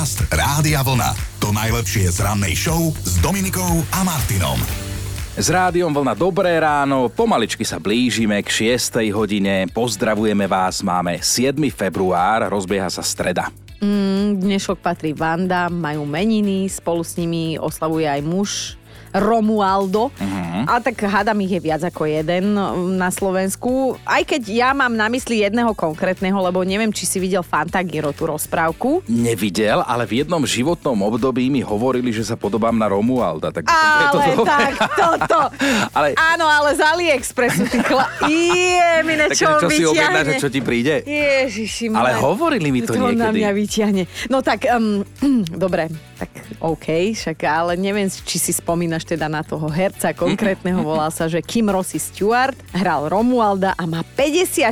Podcast Rádia Vlna. To najlepšie z rannej show s Dominikou a Martinom. S rádiom Vlna Dobré ráno, pomaličky sa blížime k 6. hodine. Pozdravujeme vás, máme 7. február, rozbieha sa streda. Mm, dnešok patrí Vanda, majú meniny, spolu s nimi oslavuje aj muž Romualdo. Uh-huh. A tak hádam ich je viac ako jeden na Slovensku. Aj keď ja mám na mysli jedného konkrétneho, lebo neviem, či si videl Fantagiro tú rozprávku. Nevidel, ale v jednom životnom období mi hovorili, že sa podobám na Romualda. Tak ale to... tak toto. ale... Áno, ale z AliExpressu ty chla... Je, mi čo, čo si objednáš, čo ti príde? Ježiši, Ale hovorili mi to, to niekedy. na mňa vyťahne. No tak, um, dobre, tak OK, však ale neviem, či si spomínaš spomínaš teda na toho herca konkrétneho, volal sa, že Kim Rossi Stewart, hral Romualda a má 54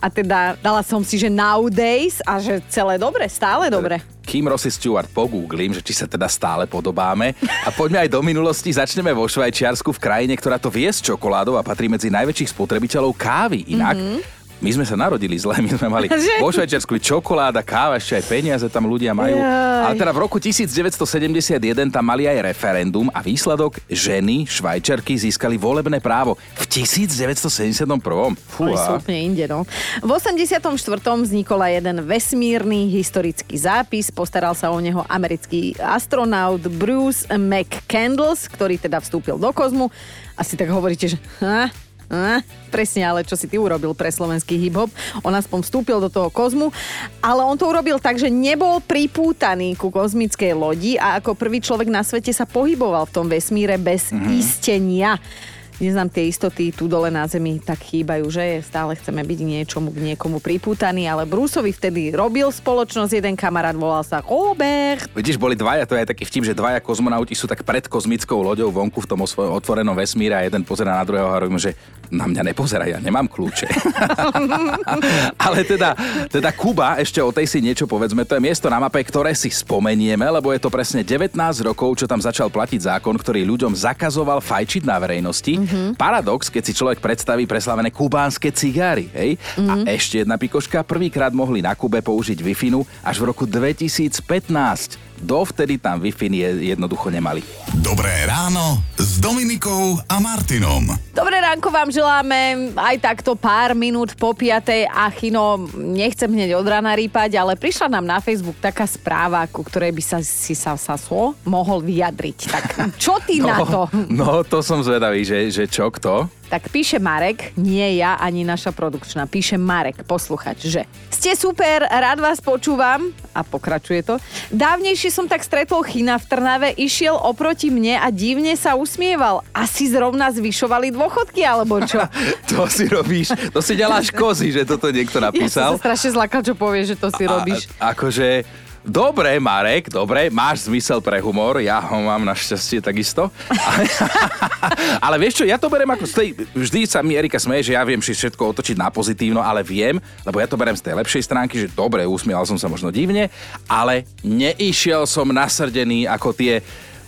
a teda dala som si, že nowadays a že celé dobre, stále dobre. Kim Rossi Stewart pogooglím, že či sa teda stále podobáme. A poďme aj do minulosti, začneme vo Švajčiarsku v krajine, ktorá to vie s čokoládou a patrí medzi najväčších spotrebiteľov kávy. Inak mm-hmm my sme sa narodili zle, my sme mali vo Švajčiarsku čokoláda, káva, ešte aj peniaze tam ľudia majú. Jaj. Ale teda v roku 1971 tam mali aj referendum a výsledok ženy Švajčarky získali volebné právo v 1971. Fúha. sú úplne inde, no. V 84. vznikol aj jeden vesmírny historický zápis, postaral sa o neho americký astronaut Bruce McCandles, ktorý teda vstúpil do kozmu. Asi tak hovoríte, že ha, Eh, presne, ale čo si ty urobil pre slovenský hip-hop. On aspoň vstúpil do toho kozmu, ale on to urobil tak, že nebol pripútaný ku kozmickej lodi a ako prvý človek na svete sa pohyboval v tom vesmíre bez mm-hmm. istenia neznám tie istoty tu dole na zemi tak chýbajú, že stále chceme byť niečomu k niekomu pripútaní, ale Brusovi vtedy robil spoločnosť, jeden kamarát volal sa Robert. Vidíš, boli dvaja, to je taký vtip, že dvaja kozmonauti sú tak pred kozmickou loďou vonku v tom otvorenom vesmíre a jeden pozera na druhého a hovorím, že na mňa nepozeraj, ja nemám kľúče. ale teda, teda Kuba, ešte o tej si niečo povedzme, to je miesto na mape, ktoré si spomenieme, lebo je to presne 19 rokov, čo tam začal platiť zákon, ktorý ľuďom zakazoval fajčiť na verejnosti. Mm-hmm. Paradox, keď si človek predstaví preslavené kubánske cigary, hej? Mm-hmm. A ešte jedna pikoška, prvýkrát mohli na Kube použiť wi až v roku 2015. Dovtedy tam Wi-Fi jednoducho nemali. Dobré ráno s Dominikou a Martinom. Dobré ránko vám želáme aj takto pár minút po piatej a Chino, nechcem hneď od rána rýpať, ale prišla nám na Facebook taká správa, ku ktorej by sa si sa Saso mohol vyjadriť. Tak čo ty no, na to? No, to som zvedavý, že, že čo, kto? Tak píše Marek, nie ja, ani naša produkčná, píše Marek, posluchač, že ste super, rád vás počúvam a pokračuje to. Dávnejšie som tak stretol Chyna v Trnave, išiel oproti mne a divne sa usmieval. Asi zrovna zvyšovali dôchodky, alebo čo? to si robíš, to si ďaláš kozy, že toto niekto napísal. Ja som sa strašne zlakal, čo povie, že to si robíš. A, akože Dobre, Marek, dobre, máš zmysel pre humor, ja ho mám našťastie takisto. ale vieš čo, ja to berem ako z tej, vždy sa mi Erika smeje, že ja viem si všetko otočiť na pozitívno, ale viem, lebo ja to berem z tej lepšej stránky, že dobre, usmial som sa možno divne, ale neišiel som nasrdený ako tie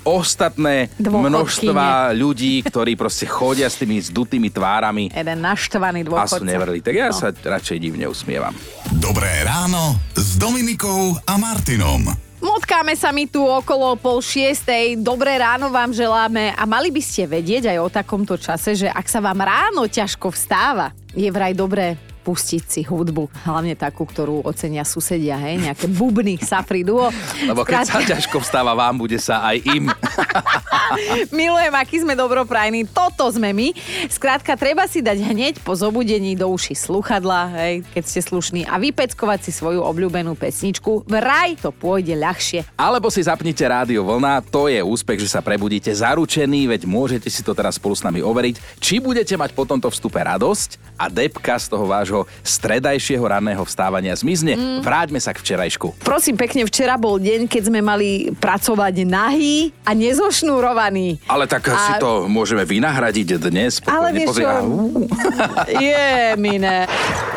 ostatné množstva ľudí, ktorí proste chodia s tými zdutými tvárami. Jeden naštvaný dôchodca. A sú nevrli. Tak ja no. sa radšej divne usmievam. Dobré ráno s Dominikou a Martinom. Motkáme sa mi tu okolo pol šiestej. Dobré ráno vám želáme a mali by ste vedieť aj o takomto čase, že ak sa vám ráno ťažko vstáva, je vraj dobré pustiť si hudbu, hlavne takú, ktorú ocenia susedia, hej, nejaké bubny, safri duo. Lebo keď sa ťažko vstáva vám, bude sa aj im. Milujem, aký sme dobroprajní, toto sme my. Skrátka, treba si dať hneď po zobudení do uši sluchadla, hej, keď ste slušní a vypeckovať si svoju obľúbenú pesničku. Vraj to pôjde ľahšie. Alebo si zapnite rádio vlna, to je úspech, že sa prebudíte zaručený, veď môžete si to teraz spolu s nami overiť, či budete mať po tomto vstupe radosť a depka z toho vášho vášho stredajšieho ranného vstávania zmizne. Mm. Vráťme sa k včerajšku. Prosím pekne, včera bol deň, keď sme mali pracovať nahý a nezošnúrovať filtrovaný. Ale tak a... si to môžeme vynahradiť dnes. Ale vieš čo? Je, mine.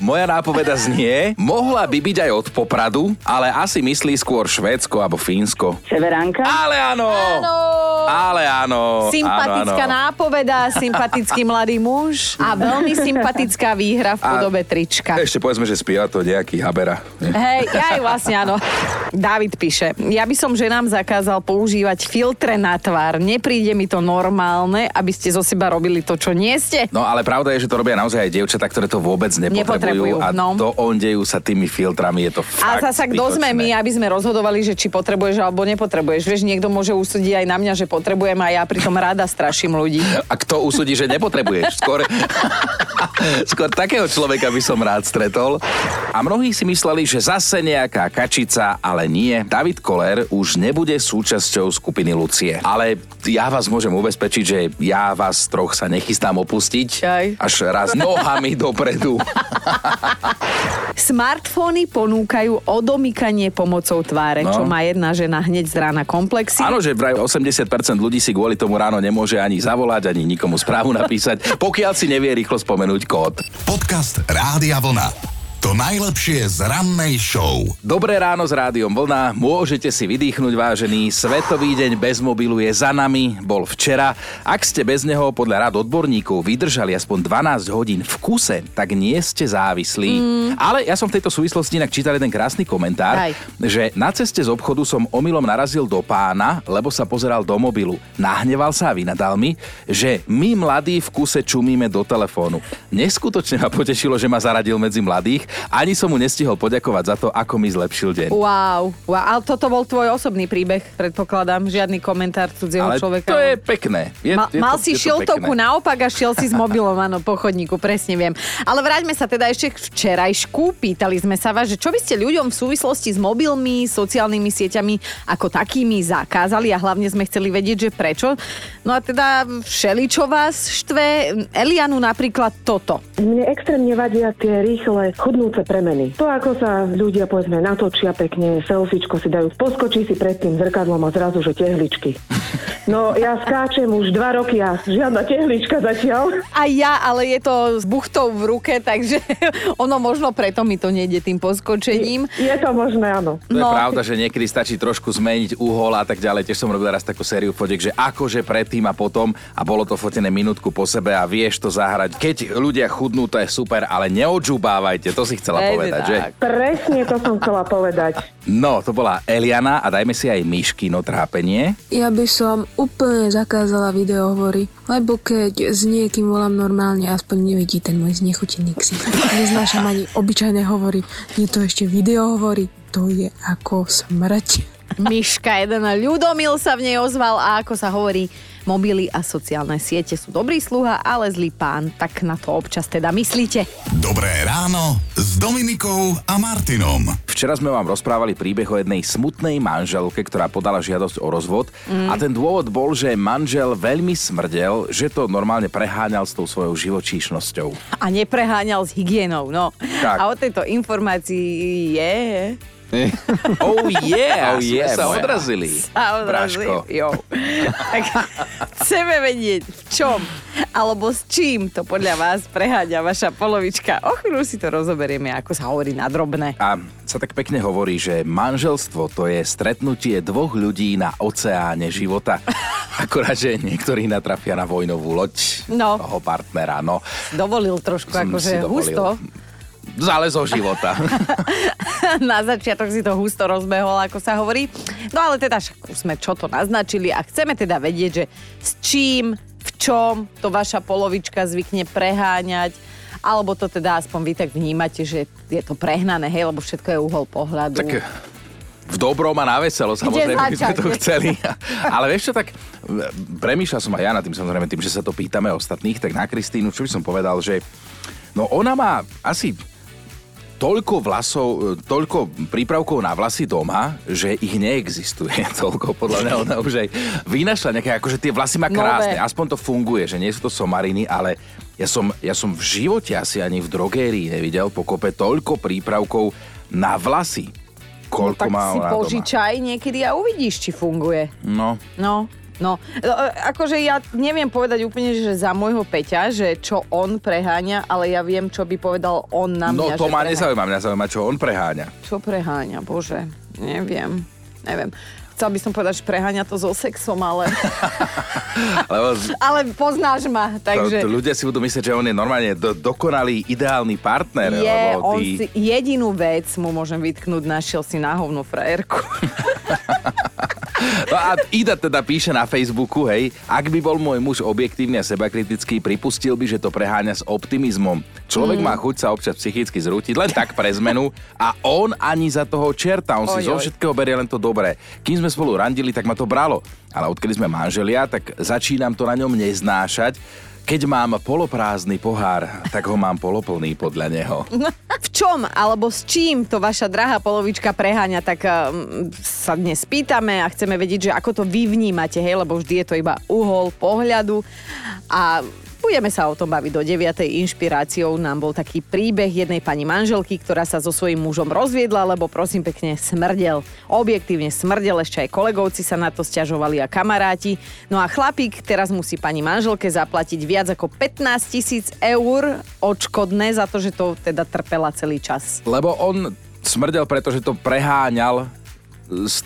Moja nápoveda znie, mohla by byť aj od Popradu, ale asi myslí skôr Švédsko alebo Fínsko. Severánka? Ale áno! Áno. Ale áno. Sympatická áno, áno. nápoveda, sympatický mladý muž a veľmi sympatická výhra v podobe trička. Ešte povedzme, že spieva to nejaký Habera. Hej, aj vlastne áno. David píše, ja by som ženám zakázal používať filtre na tvár. Nepríde mi to normálne, aby ste zo seba robili to, čo nie ste. No ale pravda je, že to robia naozaj aj dievčatá, ktoré to vôbec nepotrebujú, Nepotrebujú, a no. to ondejú sa tými filtrami, je to A fakt zasa kto sme my, aby sme rozhodovali, že či potrebuješ alebo nepotrebuješ. Vieš, niekto môže usúdiť aj na mňa, že potrebujem a ja pritom rada straším ľudí. A kto usúdi, že nepotrebuješ? Skôr, skôr takého človeka by som rád stretol. A mnohí si mysleli, že zase nejaká kačica, ale nie. David Koller už nebude súčasťou skupiny Lucie. Ale ja vás môžem ubezpečiť, že ja vás troch sa nechystám opustiť. Aj. Až raz nohami dopredu. Smartfóny ponúkajú odomykanie pomocou tváre, No. čo má jedna žena hneď z rána komplexy. Áno, že vraj 80% ľudí si kvôli tomu ráno nemôže ani zavolať, ani nikomu správu napísať, pokiaľ si nevie rýchlo spomenúť kód. Podcast Rádia Vlna. To najlepšie z rannej show. Dobré ráno s rádiom Vlna. Môžete si vydýchnuť, vážený. Svetový deň bez mobilu je za nami. Bol včera. Ak ste bez neho podľa rád odborníkov vydržali aspoň 12 hodín v kuse, tak nie ste závislí. Mm. Ale ja som v tejto súvislosti inak čítal jeden krásny komentár, Aj. že na ceste z obchodu som omylom narazil do pána, lebo sa pozeral do mobilu. Nahneval sa a vynadal mi, že my mladí v kuse čumíme do telefónu. Neskutočne ma potešilo, že ma zaradil medzi mladých. Ani som mu nestihol poďakovať za to, ako mi zlepšil deň. Wow, wow, ale toto bol tvoj osobný príbeh, predpokladám, žiadny komentár cudzieho Ale človeka. to je pekné. Je, Mal, je mal to, si je to šiltovku pekné. naopak a šiel si s mobilom, áno, po chodníku, presne viem. Ale vráťme sa teda ešte k včerajšku. Pýtali sme sa vás, že čo by ste ľuďom v súvislosti s mobilmi, sociálnymi sieťami ako takými zakázali a hlavne sme chceli vedieť, že prečo. No a teda všeličo vás štve. Elianu napríklad toto. Mne extrémne vadia tie rýchle chudnúce premeny. To, ako sa ľudia, povedzme, natočia pekne, selfiečko si dajú, poskočí si pred tým zrkadlom a zrazu, že tehličky. No, ja skáčem už dva roky a žiadna tehlička zatiaľ. A ja, ale je to s buchtou v ruke, takže ono možno preto mi to nejde tým poskočením. Je to možné, áno. To je No. pravda, že niekedy stačí trošku zmeniť uhol a tak ďalej. Tiež som robil raz takú sériu fotiek, že akože predtým a potom a bolo to fotené minútku po sebe a vieš to zahrať. Keď ľudia chudnú, to je super, ale neodžubávajte, to si chcela Veď povedať, že? Presne to som chcela povedať. No, to bola Eliana a dajme si aj myšky, no trápenie. Ja by som úplne zakázala videohovory, lebo keď s niekým volám normálne, aspoň nevidí ten môj znechutený ksich. Neznášam ani obyčajné hovory, nie to ešte videohovory, to je ako smrť. Myška jeden ľudomil sa v nej ozval a ako sa hovorí, mobily a sociálne siete sú dobrý sluha, ale zlý pán. Tak na to občas teda myslíte. Dobré ráno s Dominikou a Martinom. Včera sme vám rozprávali príbeh o jednej smutnej manželke, ktorá podala žiadosť o rozvod mm. a ten dôvod bol, že manžel veľmi smrdel, že to normálne preháňal s tou svojou živočíšnosťou. A nepreháňal s hygienou, no. Tak. A o tejto informácii je... Oh yeah, Oh yeah, sa odrazili. A odrazili. Braško. Jo. Tak chceme vedieť, v čom alebo s čím to podľa vás preháňa vaša polovička. O chvíľu si to rozoberieme, ako sa hovorí na drobné. A sa tak pekne hovorí, že manželstvo to je stretnutie dvoch ľudí na oceáne života. Akorát, že niektorí natrafia na vojnovú loď No. toho partnera. No, Dovolil trošku som akože dovolil. husto. Zálezo života. na začiatok si to husto rozbehol, ako sa hovorí. No ale teda však sme čo to naznačili a chceme teda vedieť, že s čím, v čom to vaša polovička zvykne preháňať, alebo to teda aspoň vy tak vnímate, že je to prehnané, hej, lebo všetko je uhol pohľadu. tak v dobrom a na veselo, samozrejme, by sme to chceli. Ale vieš čo, tak premýšľal som aj ja nad tým, samozrejme, tým, že sa to pýtame ostatných, tak na Kristínu, čo by som povedal, že no ona má asi toľko vlasov, e, toľko prípravkov na vlasy doma, že ich neexistuje toľko. Podľa mňa ona už aj vynašla nejaké, akože tie vlasy má Nové. krásne, aspoň to funguje, že nie sú to somariny, ale ja som, ja som v živote asi ani v drogérii nevidel pokope toľko prípravkov na vlasy. no, Koľko tak má si ona doma. požičaj niekedy a uvidíš, či funguje. No, No, No, e, akože ja neviem povedať úplne, že za môjho Peťa, že čo on preháňa, ale ja viem, čo by povedal on na No mňa. to že ma preháňa. nezaujíma, mňa zaujíma, čo on preháňa. Čo preháňa, bože, neviem, neviem. Chcel by som povedať, že preháňa to so sexom, ale, Lebo ale poznáš ma, to, takže... to ľudia si budú myslieť, že on je normálne do, dokonalý, ideálny partner. Je, lebo on ty... si, jedinú vec mu môžem vytknúť, našiel si na hovno frajerku. No a Ida teda píše na Facebooku, hej, ak by bol môj muž objektívny a sebakritický, pripustil by, že to preháňa s optimizmom. Človek Mm. má chuť sa občas psychicky zrútiť len tak pre zmenu a on ani za toho čerta, on si Oj, zo oj. všetkého berie len to dobré. Kým sme spolu randili, tak ma to bralo. Ale odkedy sme manželia, tak začínam to na ňom neznášať. Keď mám poloprázdny pohár, tak ho mám poloplný podľa neho. v čom? Alebo s čím to vaša drahá polovička preháňa, tak um, sa dnes pýtame a chceme vedieť, že ako to vy vnímate, hej, lebo vždy je to iba uhol pohľadu. A Budeme sa o tom baviť do 9. Inšpiráciou nám bol taký príbeh jednej pani manželky, ktorá sa so svojím mužom rozviedla, lebo prosím pekne smrdel. Objektívne smrdel, ešte aj kolegovci sa na to stiažovali a kamaráti. No a chlapík teraz musí pani manželke zaplatiť viac ako 15 tisíc eur odškodné za to, že to teda trpela celý čas. Lebo on smrdel, pretože to preháňal s,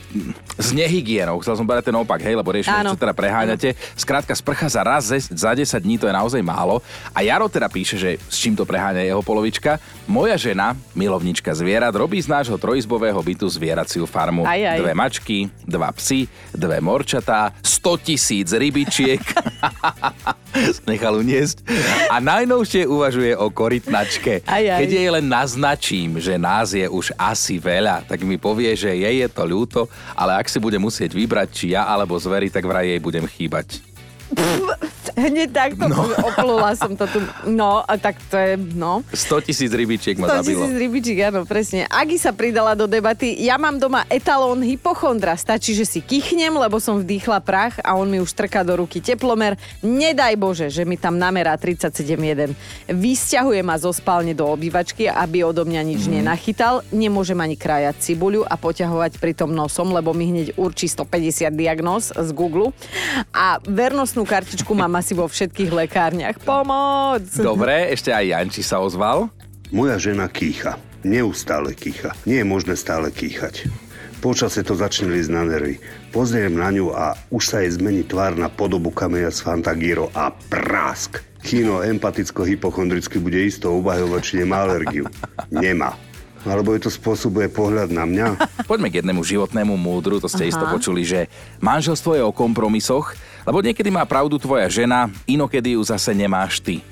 s nehygienou. Chcel som povedať ten opak, hej, lebo riešime, čo teda preháňate. Skrátka, sprcha za raz za 10 dní to je naozaj málo. A Jaro teda píše, že s čím to preháňa jeho polovička. Moja žena, milovnička zvierat, robí z nášho trojizbového bytu zvieraciu farmu. Aj, aj. Dve mačky, dva psy, dve morčatá, 100 tisíc rybičiek. Nechal uniesť. A najnovšie uvažuje o korytnačke. Aj, aj. Keď jej len naznačím, že nás je už asi veľa, tak mi povie, že jej je to ľúto, ale ak si bude musieť vybrať, či ja alebo zvery, tak vraj jej budem chýbať. Hneď takto no. oplula som to tu. No, a tak to je, no. 100 tisíc rybičiek ma 100 zabilo. tisíc rybičiek, áno, presne. Agi sa pridala do debaty. Ja mám doma etalón hypochondra. Stačí, že si kichnem, lebo som vdýchla prach a on mi už trká do ruky teplomer. Nedaj Bože, že mi tam namerá 37,1. Vysťahuje ma zo spálne do obývačky, aby odo mňa nič mm. nenachytal. Nemôžem ani krájať cibuľu a poťahovať pritom nosom, lebo mi hneď určí 150 diagnóz z Google. A vernostnú kartičku mám asi vo všetkých lekárniach. Pomoc! Dobre, ešte aj Janči sa ozval. Moja žena kýcha. Neustále kýcha. Nie je možné stále kýchať. Počasie to začne lísť na nervy. Pozriem na ňu a už sa jej zmení tvár na podobu kameňa z Fantagiro a prásk. Kino empaticko-hypochondricky bude isto obhajovať, či nemá alergiu. Nemá. Alebo je to spôsobuje pohľad na mňa. Poďme k jednému životnému múdru, to ste Aha. isto počuli, že manželstvo je o kompromisoch, lebo niekedy má pravdu tvoja žena, inokedy ju zase nemáš ty.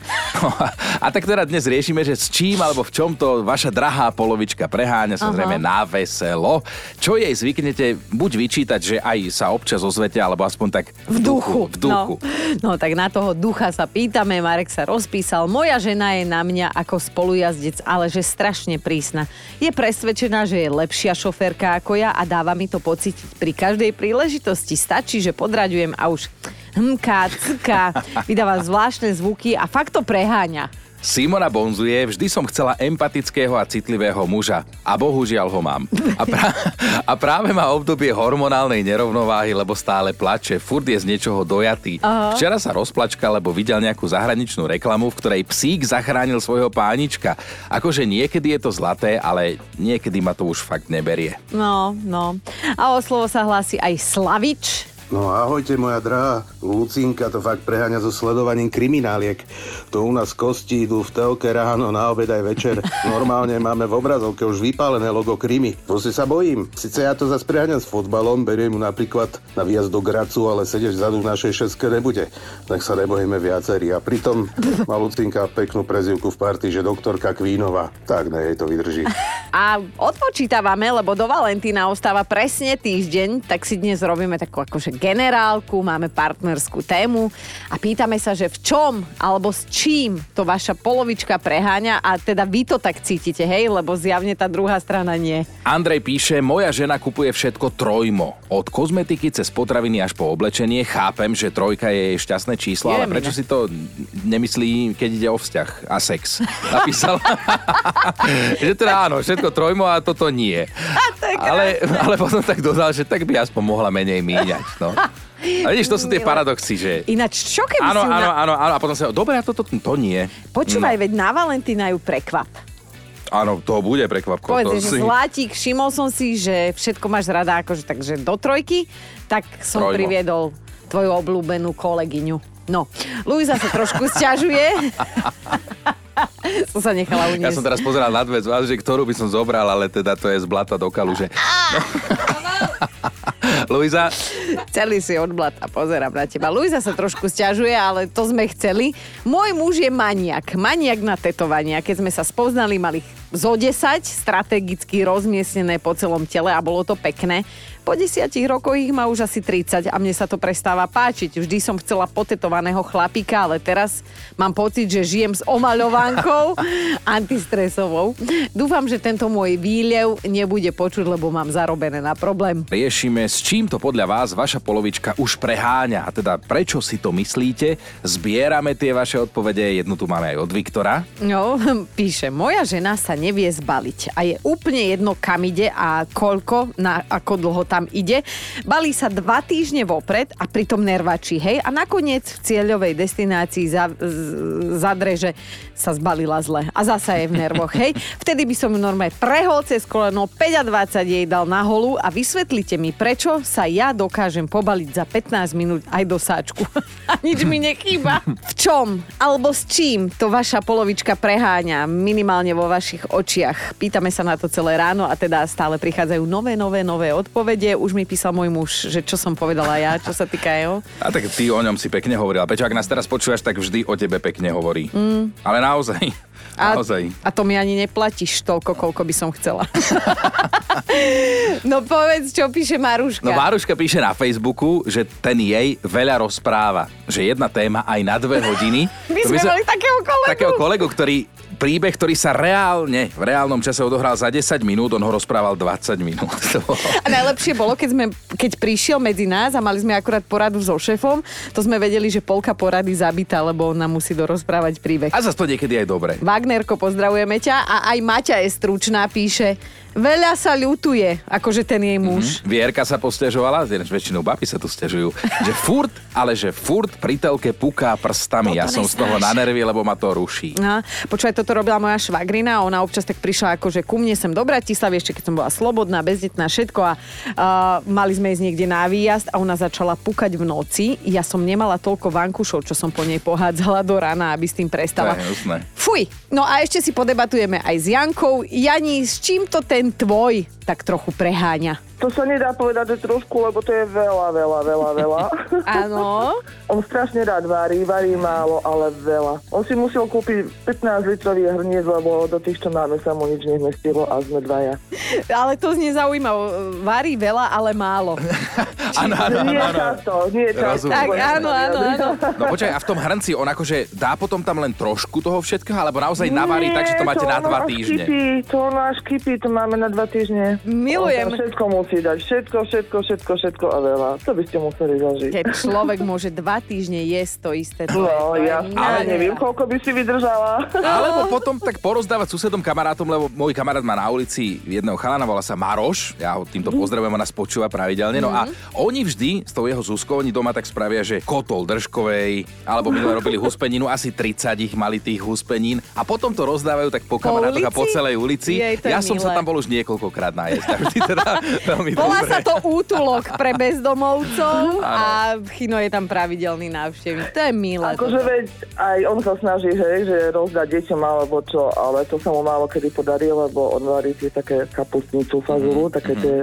No a, a tak teda dnes riešime, že s čím alebo v čom to vaša drahá polovička preháňa, samozrejme na veselo. Čo jej zvyknete buď vyčítať, že aj sa občas ozvete, alebo aspoň tak v, V duchu. V duchu. No. no tak na toho ducha sa pýtame, Marek sa rozpísal. Moja žena je na mňa ako spolujazdec, ale že strašne prísna. Je presvedčená, že je lepšia šoférka ako ja a dáva mi to pocítiť pri každej príležitosti. Stačí, že podraďujem a už hmká, cká, vydáva zvláštne zvuky a fakt to preháňa. Simona bonzuje, vždy som chcela empatického a citlivého muža. A bohužiaľ ho mám. A, pra- a práve má obdobie hormonálnej nerovnováhy, lebo stále plače, furt je z niečoho dojatý. Aha. Včera sa rozplačka, lebo videl nejakú zahraničnú reklamu, v ktorej psík zachránil svojho pánička. Akože niekedy je to zlaté, ale niekedy ma to už fakt neberie. No, no. A o slovo sa hlási aj Slavič. No ahojte moja drahá Lucinka, to fakt preháňa so sledovaním krimináliek. To u nás kosti idú v telke ráno, na obed aj večer. Normálne máme v obrazovke už vypálené logo krimi. Proste sa bojím. Sice ja to zase preháňam s fotbalom, beriem mu napríklad na výjazd do Gracu, ale sedieť vzadu v našej šeske nebude. Tak sa nebojíme viacerí. A pritom má Lucinka peknú prezivku v party, že doktorka Kvínová. Tak ne, jej to vydrží. A odpočítavame, lebo do Valentína ostáva presne týždeň, tak si dnes robíme takú akože generálku, máme partnerskú tému a pýtame sa, že v čom alebo s čím to vaša polovička preháňa a teda vy to tak cítite, hej, lebo zjavne tá druhá strana nie. Andrej píše, moja žena kupuje všetko trojmo. Od kozmetiky cez potraviny až po oblečenie. Chápem, že trojka je jej šťastné číslo, ale Jemine. prečo si to nemyslí, keď ide o vzťah a sex? Napísal. že teda áno, všetko trojmo a toto nie. ale, ale potom tak dodal, že tak by aspoň mohla menej míňať. No. A vidíš, to sú tie paradoxy, že... Ináč, čo keby Áno, si áno, na... áno, áno, a potom sa... Dobre, a toto to nie. Počúvaj, veď na Valentína ju prekvap. Áno, to bude prekvapko. Povedz, to že zlátik, všimol som si, že všetko máš rada, akože takže do trojky, tak som Trojmo. priviedol tvoju obľúbenú kolegyňu. No, Luisa sa trošku sťažuje. som sa nechala uniesť. Ja som teraz pozeral na dve z vás, že ktorú by som zobral, ale teda to je z blata do kaluže. No. Luisa, Celý si od blata, pozerám na teba. Luisa sa trošku sťažuje, ale to sme chceli. Môj muž je maniak. Maniak na tetovania. Keď sme sa spoznali, mali zo 10 strategicky rozmiestnené po celom tele a bolo to pekné. Po desiatich rokoch ich má už asi 30 a mne sa to prestáva páčiť. Vždy som chcela potetovaného chlapika, ale teraz mám pocit, že žijem s omaľovánkou antistresovou. Dúfam, že tento môj výlev nebude počuť, lebo mám zarobené na problém. riešime, s čím to podľa vás vaša polovička už preháňa. A teda prečo si to myslíte? Zbierame tie vaše odpovede. Jednu tu máme aj od Viktora. No, píše, moja žena sa nevie zbaliť a je úplne jedno, kam ide a koľko, na ako dlho tam ide. Balí sa dva týždne vopred a pritom nervačí, hej? A nakoniec v cieľovej destinácii za, zadre, sa zbalila zle a zasa je v nervoch, hej? Vtedy by som ju normálne prehol cez koleno, 5 a 20 jej dal na holu a vysvetlite mi, prečo sa ja dokážem pobaliť za 15 minút aj do sáčku. a nič mi nechýba. V čom alebo s čím to vaša polovička preháňa minimálne vo vašich očiach? Pýtame sa na to celé ráno a teda stále prichádzajú nové, nové, nové odpovede. Už mi písal môj muž, že čo som povedala ja, čo sa týka jeho. A tak ty o ňom si pekne hovorila. Peťo, ak nás teraz počúvaš, tak vždy o tebe pekne hovorí. Mm. Ale naozaj. A, Naozaj. a to mi ani neplatíš toľko, koľko by som chcela. no povedz, čo píše Maruška. No Máruška píše na Facebooku, že ten jej veľa rozpráva. Že jedna téma aj na dve hodiny. My sme mali takého kolegu. Takého kolegu, ktorý príbeh, ktorý sa reálne, v reálnom čase odohral za 10 minút, on ho rozprával 20 minút. A najlepšie bolo, keď, sme, keď prišiel medzi nás a mali sme akurát poradu so šefom, to sme vedeli, že polka porady zabitá, lebo on nám musí dorozprávať príbeh. A zase to niekedy aj dobre. Wagnerko, pozdravujeme ťa a aj Maťa je stručná, píše, veľa sa ľutuje, akože ten jej muž. Vierka sa posťažovala, ináč väčšinou baby sa tu stiažujú, že furt, ale že furt pri telke puká prstami. Ja som z toho na nervy, lebo ma to ruší. No, počúvaj, toto robila moja švagrina, ona občas tak prišla akože ku mne sem do Bratislavy, ešte keď som bola slobodná, bezdetná, všetko a uh, mali sme ísť niekde na výjazd a ona začala pukať v noci. Ja som nemala toľko vankušov, čo som po nej pohádzala do rána, aby s tým prestala. To je hnusné. Fuj, no a ešte si podebatujeme aj s Jankou. Jani, s čím to ten tvoj tak trochu preháňa? To sa nedá povedať, že trošku, lebo to je veľa, veľa, veľa, veľa. Áno. On strašne rád varí, varí málo, ale veľa. On si musel kúpiť 15 litrový hrniec, lebo do tých, čo máme, sa mu nič nezmestilo a sme dvaja. Ale to znie zaujímavé. Varí veľa, ale málo. Áno, áno, áno, Nie často, nie často. Tak áno, áno, áno. No počkaj, a v tom hrnci on akože dá potom tam len trošku toho všetkého, alebo naozaj navarí tak, že to máte na ono dva týždne? Kypí, to až kypí, to máme na dva týždne. Milujem. On všetko musí dať, všetko, všetko, všetko, všetko a veľa. To by ste museli zažiť. Keď človek môže dva týždne jesť to isté. To No, je, to je ja ale neviem, koľko by si vydržala. Alebo potom tak porozdávať susedom kamarátom, lebo môj kamarát má na ulici jedného chalana, volá sa Maroš, ja ho týmto pozdravujem, ona nás počúva pravidelne, no a oni vždy s tou jeho Zuzkou, oni doma tak spravia, že kotol držkovej, alebo minule robili huspeninu, asi 30 ich mali tých huspenín a potom to rozdávajú tak po kamarátoch a po ulici? celej ulici. Jej, ja som sa milé. tam bol už niekoľkokrát vždy teda veľmi Volá dobre. sa to útulok pre bezdomovcov a Chino je tam pravidelný návštevník. To je milé. Akože veď aj on sa snaží, hej, že rozdať deťom alebo čo, ale to sa mu málo kedy podarí, lebo on varí tie také kapustnicu fazulu, Mhm, také tie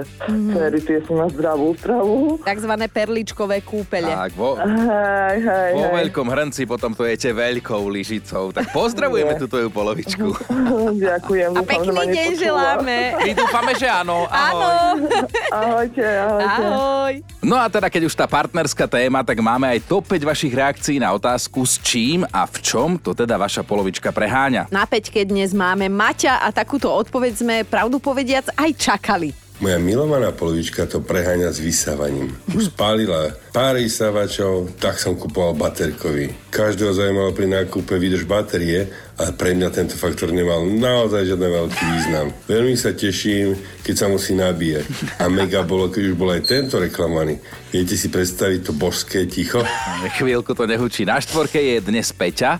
céry, tie sú na zdravú stravu. Takzvané perličkové kúpele. Tak, vo, Hej, hej, vo hej. veľkom hrnci potom to jete veľkou lyžicou. Tak pozdravujeme tú tvoju polovičku. Ďakujem. A pekný deň želáme. My dúfame, že áno. Áno. Ahoj. Ahojte, ahojte. Ahoj. No a teda, keď už tá partnerská téma, tak máme aj top 5 vašich reakcií na otázku, s čím a v čom to teda vaša polovička preháňa. Na peťke dnes máme Maťa a takúto odpoveď sme pravdu povediac aj čakali. Moja milovaná polovička to preháňa s vysávaním. Už spálila pár vysávačov, tak som kupoval baterkový. Každého zaujímalo pri nákupe výdrž batérie, ale pre mňa tento faktor nemal naozaj žiadny veľký význam. Veľmi sa teším, keď sa musí nabíjať. A mega bolo, keď už bol aj tento reklamovaný. Viete si predstaviť to božské ticho? Chvíľku to nehučí. Na štvorke je dnes Peťa.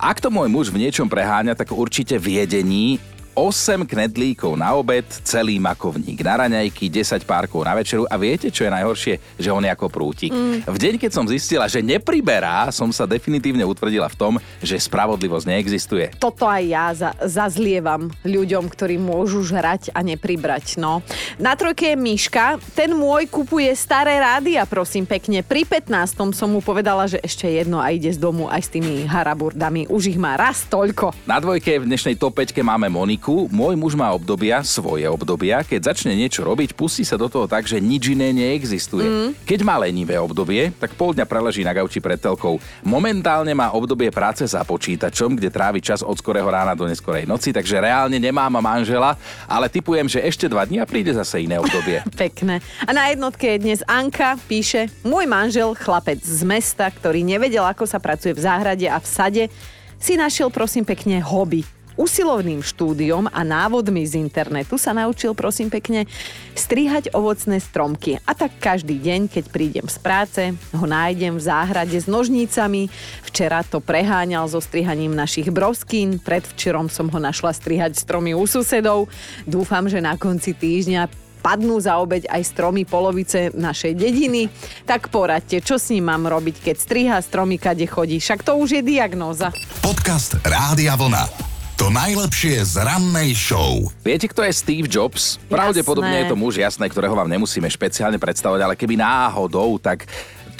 Ak to môj muž v niečom preháňa, tak určite v jedení 8 knedlíkov na obed, celý makovník na raňajky, 10 párkov na večeru a viete, čo je najhoršie? Že on je ako prútik. Mm. V deň, keď som zistila, že nepriberá, som sa definitívne utvrdila v tom, že spravodlivosť neexistuje. Toto aj ja za, zazlievam ľuďom, ktorí môžu žrať a nepribrať. No. Na trojke je Miška, ten môj kupuje staré rádia, prosím pekne. Pri 15. som mu povedala, že ešte jedno a ide z domu aj s tými haraburdami. Už ich má raz toľko. Na dvojke v dnešnej top 5 máme Moniku Moniku, môj muž má obdobia, svoje obdobia, keď začne niečo robiť, pustí sa do toho tak, že nič iné neexistuje. Mm. Keď má lenivé obdobie, tak pol dňa preleží na gauči pred telkou. Momentálne má obdobie práce za počítačom, kde trávi čas od skorého rána do neskorej noci, takže reálne nemám manžela, ale typujem, že ešte dva dní a príde zase iné obdobie. Pekné. A na jednotke je dnes Anka, píše, môj manžel, chlapec z mesta, ktorý nevedel, ako sa pracuje v záhrade a v sade, si našiel prosím pekne hobby usilovným štúdiom a návodmi z internetu sa naučil, prosím pekne, strihať ovocné stromky. A tak každý deň, keď prídem z práce, ho nájdem v záhrade s nožnícami. Včera to preháňal so strihaním našich broskín, predvčerom som ho našla strihať stromy u susedov. Dúfam, že na konci týždňa padnú za obeď aj stromy polovice našej dediny. Tak poradte, čo s ním mám robiť, keď striha stromy, kade chodí. Však to už je diagnóza. Podcast Rádia Vlna. To najlepšie z rannej show. Viete, kto je Steve Jobs? Pravdepodobne je to muž, jasné, ktorého vám nemusíme špeciálne predstavovať, ale keby náhodou, tak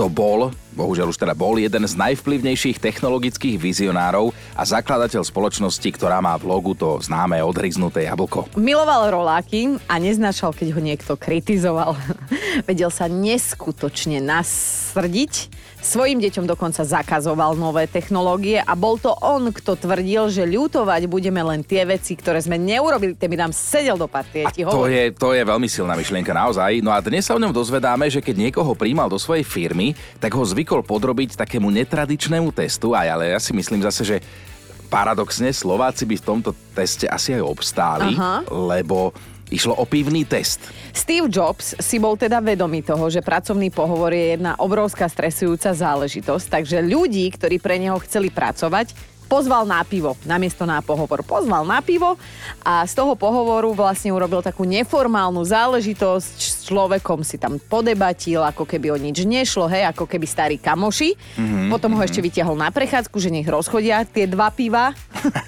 to bol, bohužiaľ už teda bol, jeden z najvplyvnejších technologických vizionárov a zakladateľ spoločnosti, ktorá má v logu to známe odhryznuté jablko. Miloval roláky a neznašal, keď ho niekto kritizoval. Vedel sa neskutočne nasrdiť Svojim deťom dokonca zakazoval nové technológie a bol to on, kto tvrdil, že ľutovať budeme len tie veci, ktoré sme neurobili. Ten by nám sedel do partie. A to je, to je veľmi silná myšlienka, naozaj. No a dnes sa o ňom dozvedáme, že keď niekoho príjmal do svojej firmy, tak ho zvykol podrobiť takému netradičnému testu. Aj, ale ja si myslím zase, že paradoxne Slováci by v tomto teste asi aj obstáli, Aha. lebo Išlo o pivný test. Steve Jobs si bol teda vedomý toho, že pracovný pohovor je jedna obrovská stresujúca záležitosť, takže ľudí, ktorí pre neho chceli pracovať, pozval na pivo, namiesto na pohovor. Pozval na pivo a z toho pohovoru vlastne urobil takú neformálnu záležitosť. S človekom si tam podebatil, ako keby o nič nešlo, hej, ako keby starí kamoši. Mm-hmm, Potom ho mm-hmm. ešte vytiahol na prechádzku, že nech rozchodia tie dva piva.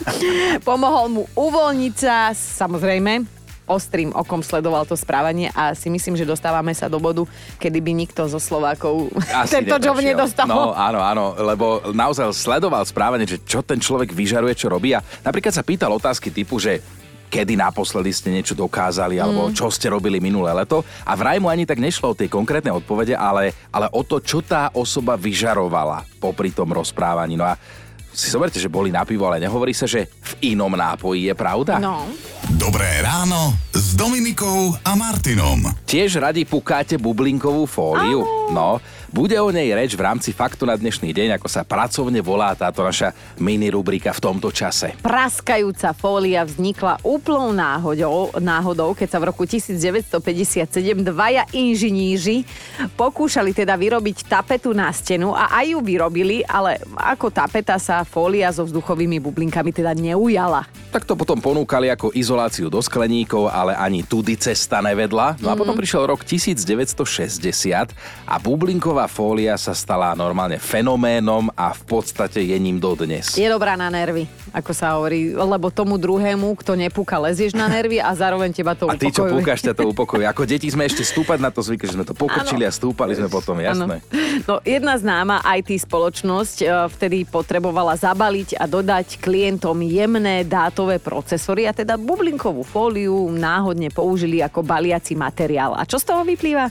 Pomohol mu uvoľniť sa, samozrejme, ostrým okom sledoval to správanie a si myslím, že dostávame sa do bodu, kedy by nikto zo Slovákov Asi tento job nedostal. No áno, áno, lebo naozaj sledoval správanie, že čo ten človek vyžaruje, čo robí a napríklad sa pýtal otázky typu, že kedy naposledy ste niečo dokázali, alebo mm. čo ste robili minulé leto. A vraj mu ani tak nešlo o tie konkrétne odpovede, ale, ale o to, čo tá osoba vyžarovala popri tom rozprávaní. No a si zoberte, že boli na pivo, ale nehovorí sa, že v inom nápoji je pravda. No. Dobré ráno s Dominikou a Martinom. Tiež radi pukáte bublinkovú fóliu? Áno. No, bude o nej reč v rámci faktu na dnešný deň, ako sa pracovne volá táto naša mini rubrika v tomto čase. Praskajúca fólia vznikla úplnou náhodou, náhodou, keď sa v roku 1957 dvaja inžiníři pokúšali teda vyrobiť tapetu na stenu a aj ju vyrobili, ale ako tapeta sa fólia so vzduchovými bublinkami teda neujala. Tak to potom ponúkali ako izoláciu do skleníkov, ale ani tudy cesta nevedla. No a potom mhm. prišiel rok 1960 a bublinková Nová fólia sa stala normálne fenoménom a v podstate je ním dodnes. Je dobrá na nervy, ako sa hovorí, lebo tomu druhému, kto nepúka, lezieš na nervy a zároveň teba to upokojuje. A ty, čo púkaš, ťa to upokojuje. Ako deti sme ešte stúpať na to zvykli, že sme to pokočili ano. a stúpali sme potom, jasné. Ano. No, jedna známa IT spoločnosť e, vtedy potrebovala zabaliť a dodať klientom jemné dátové procesory a teda bublinkovú fóliu náhodne použili ako baliaci materiál. A čo z toho vyplýva?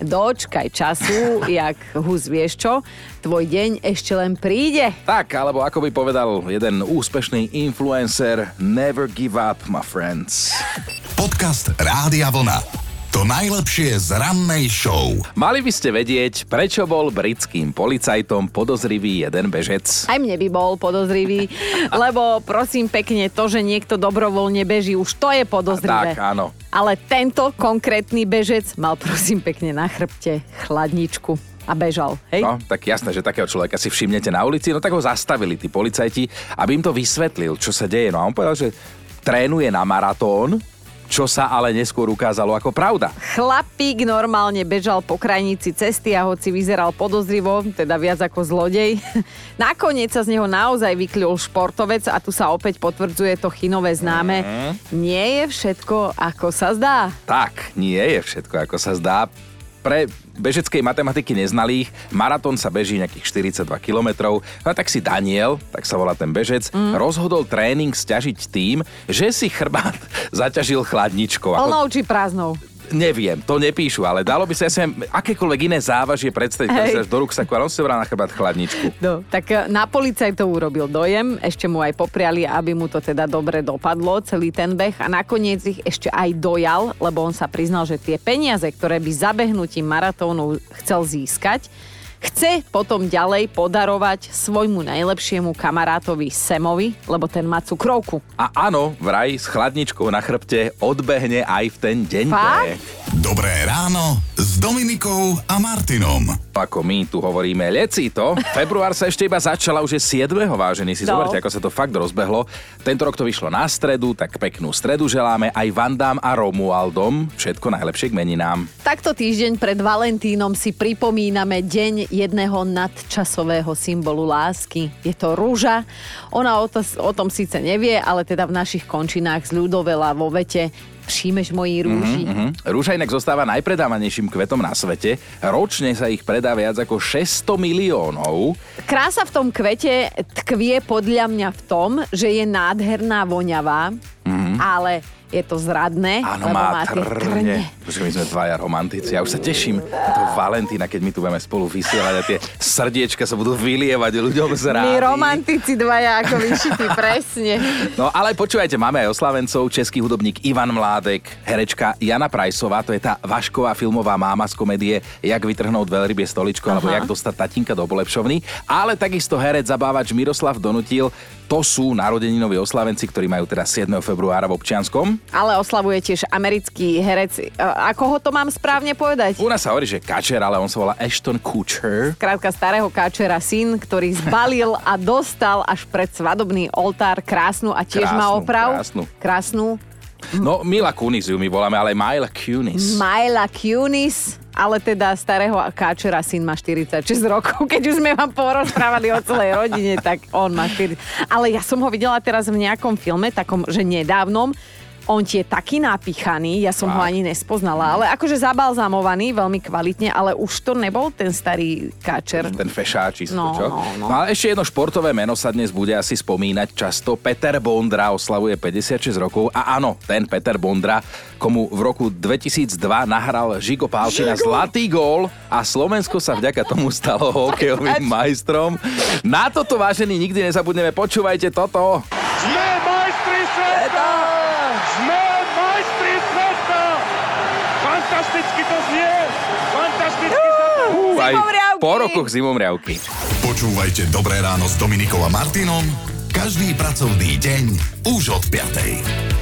Dočkaj času, jak hus vieš čo, tvoj deň ešte len príde. Tak, alebo ako by povedal jeden úspešný influencer, never give up, my friends. Podcast Rádia Vlna. To najlepšie z rannej show. Mali by ste vedieť, prečo bol britským policajtom podozrivý jeden bežec. Aj mne by bol podozrivý, lebo prosím pekne, to, že niekto dobrovoľne beží, už to je podozrivé. Tak, áno. Ale tento konkrétny bežec mal prosím pekne na chrbte chladničku a bežal, hej? No, tak jasné, že takého človeka si všimnete na ulici, no tak ho zastavili tí policajti, aby im to vysvetlil, čo sa deje. No a on povedal, že trénuje na maratón, čo sa ale neskôr ukázalo ako pravda. Chlapík normálne bežal po krajnici cesty a hoci vyzeral podozrivo, teda viac ako zlodej, nakoniec sa z neho naozaj vykľul športovec a tu sa opäť potvrdzuje to chinové známe. Mhm. Nie je všetko, ako sa zdá. Tak, nie je všetko, ako sa zdá. Pre bežeckej matematiky neznalých maratón sa beží nejakých 42 kilometrov. No a tak si Daniel, tak sa volá ten bežec, mm. rozhodol tréning stiažiť tým, že si chrbát zaťažil chladničkou. Plnou či prázdnou? Neviem, to nepíšu, ale dalo by sa si akékoľvek iné závažie predstaviť, ktoré sa do ruksaku, ale on si bral na chrbát chladničku. No, tak e, na policajtov urobil dojem, ešte mu aj popriali, aby mu to teda dobre dopadlo, celý ten beh a nakoniec ich ešte aj dojal, lebo on sa priznal, že tie peniaze, ktoré by zabehnutím maratónu chcel získať, chce potom ďalej podarovať svojmu najlepšiemu kamarátovi Semovi, lebo ten má cukrovku. A áno, vraj s chladničkou na chrbte odbehne aj v ten deň. Fakt? Dobré ráno s Dominikou a Martinom. Ako my tu hovoríme, leci to. Február sa ešte iba začala, už je 7. vážený. Si No. zoberte, ako sa to fakt rozbehlo. Tento rok to vyšlo na stredu, tak peknú stredu želáme aj Vandám a Romualdom. Všetko najlepšie k meninám. Takto týždeň pred Valentínom si pripomíname deň jedného nadčasového symbolu lásky. Je to rúža. Ona o, to, o tom síce nevie, ale teda v našich končinách zľudovela vo vete Všímeš moji rúži. Mhm. Rúža inak zostáva najpredávanejším kvetom na svete. Ročne sa ich predá viac ako 600 miliónov. Krása v tom kvete tkvie podľa mňa v tom, že je nádherná voňavá, ale je to zradné. Áno, má má trne. Počkaj, my sme dvaja romantici. Ja už sa teším na toho Valentína, keď my tu budeme spolu vysielať a tie srdiečka sa budú vylievať ľuďom z rády. My romantici dvaja ako vyšití, presne. No ale počúvajte, máme aj oslavencov, český hudobník Ivan Mládek, herečka Jana Prajsová, to je tá Vašková filmová máma z komédie Jak vytrhnúť veľrybie stoličko, alebo Jak dostať tatinka do polepšovny, ale takisto herec zabávač Miroslav Donutil, to sú narodeninoví oslavenci, ktorí majú teda 7. februára v Občianskom. Ale oslavuje tiež americký herec. A ako ho to mám správne povedať? U nás sa hovorí, že Kačer, ale on sa volá Ashton Kutcher. Krátka starého káčera syn, ktorý zbalil a dostal až pred svadobný oltár krásnu a tiež má Krásnu, oprav. krásnu. Krásnu. No, Mila Kunis ju my voláme, ale Myla Kunis. Myla Kunis, ale teda starého káčera syn má 46 rokov. Keď už sme vám porozprávali o celej rodine, tak on má 40. Ale ja som ho videla teraz v nejakom filme, takom, že nedávnom, on ti je taký napíchaný, ja som ho Fakt? ani nespoznala, ale akože zabalzamovaný veľmi kvalitne, ale už to nebol ten starý káčer. ten fešáčisko, No, čo? no, no. no ale ešte jedno športové meno sa dnes bude asi spomínať často. Peter Bondra oslavuje 56 rokov a áno, ten Peter Bondra, komu v roku 2002 nahral Žigo Pálčina zlatý gól a Slovensko sa vďaka tomu stalo hokejovým majstrom. Na toto, vážení, nikdy nezabudneme. Počúvajte toto. Sme majstri sveta! Sme majstri sveta! Fantasticky to znie! Fantasticky sa to... Aj po rokoch zimomriavky. Počúvajte Dobré ráno s Dominikou a Martinom každý pracovný deň už od 5. Radio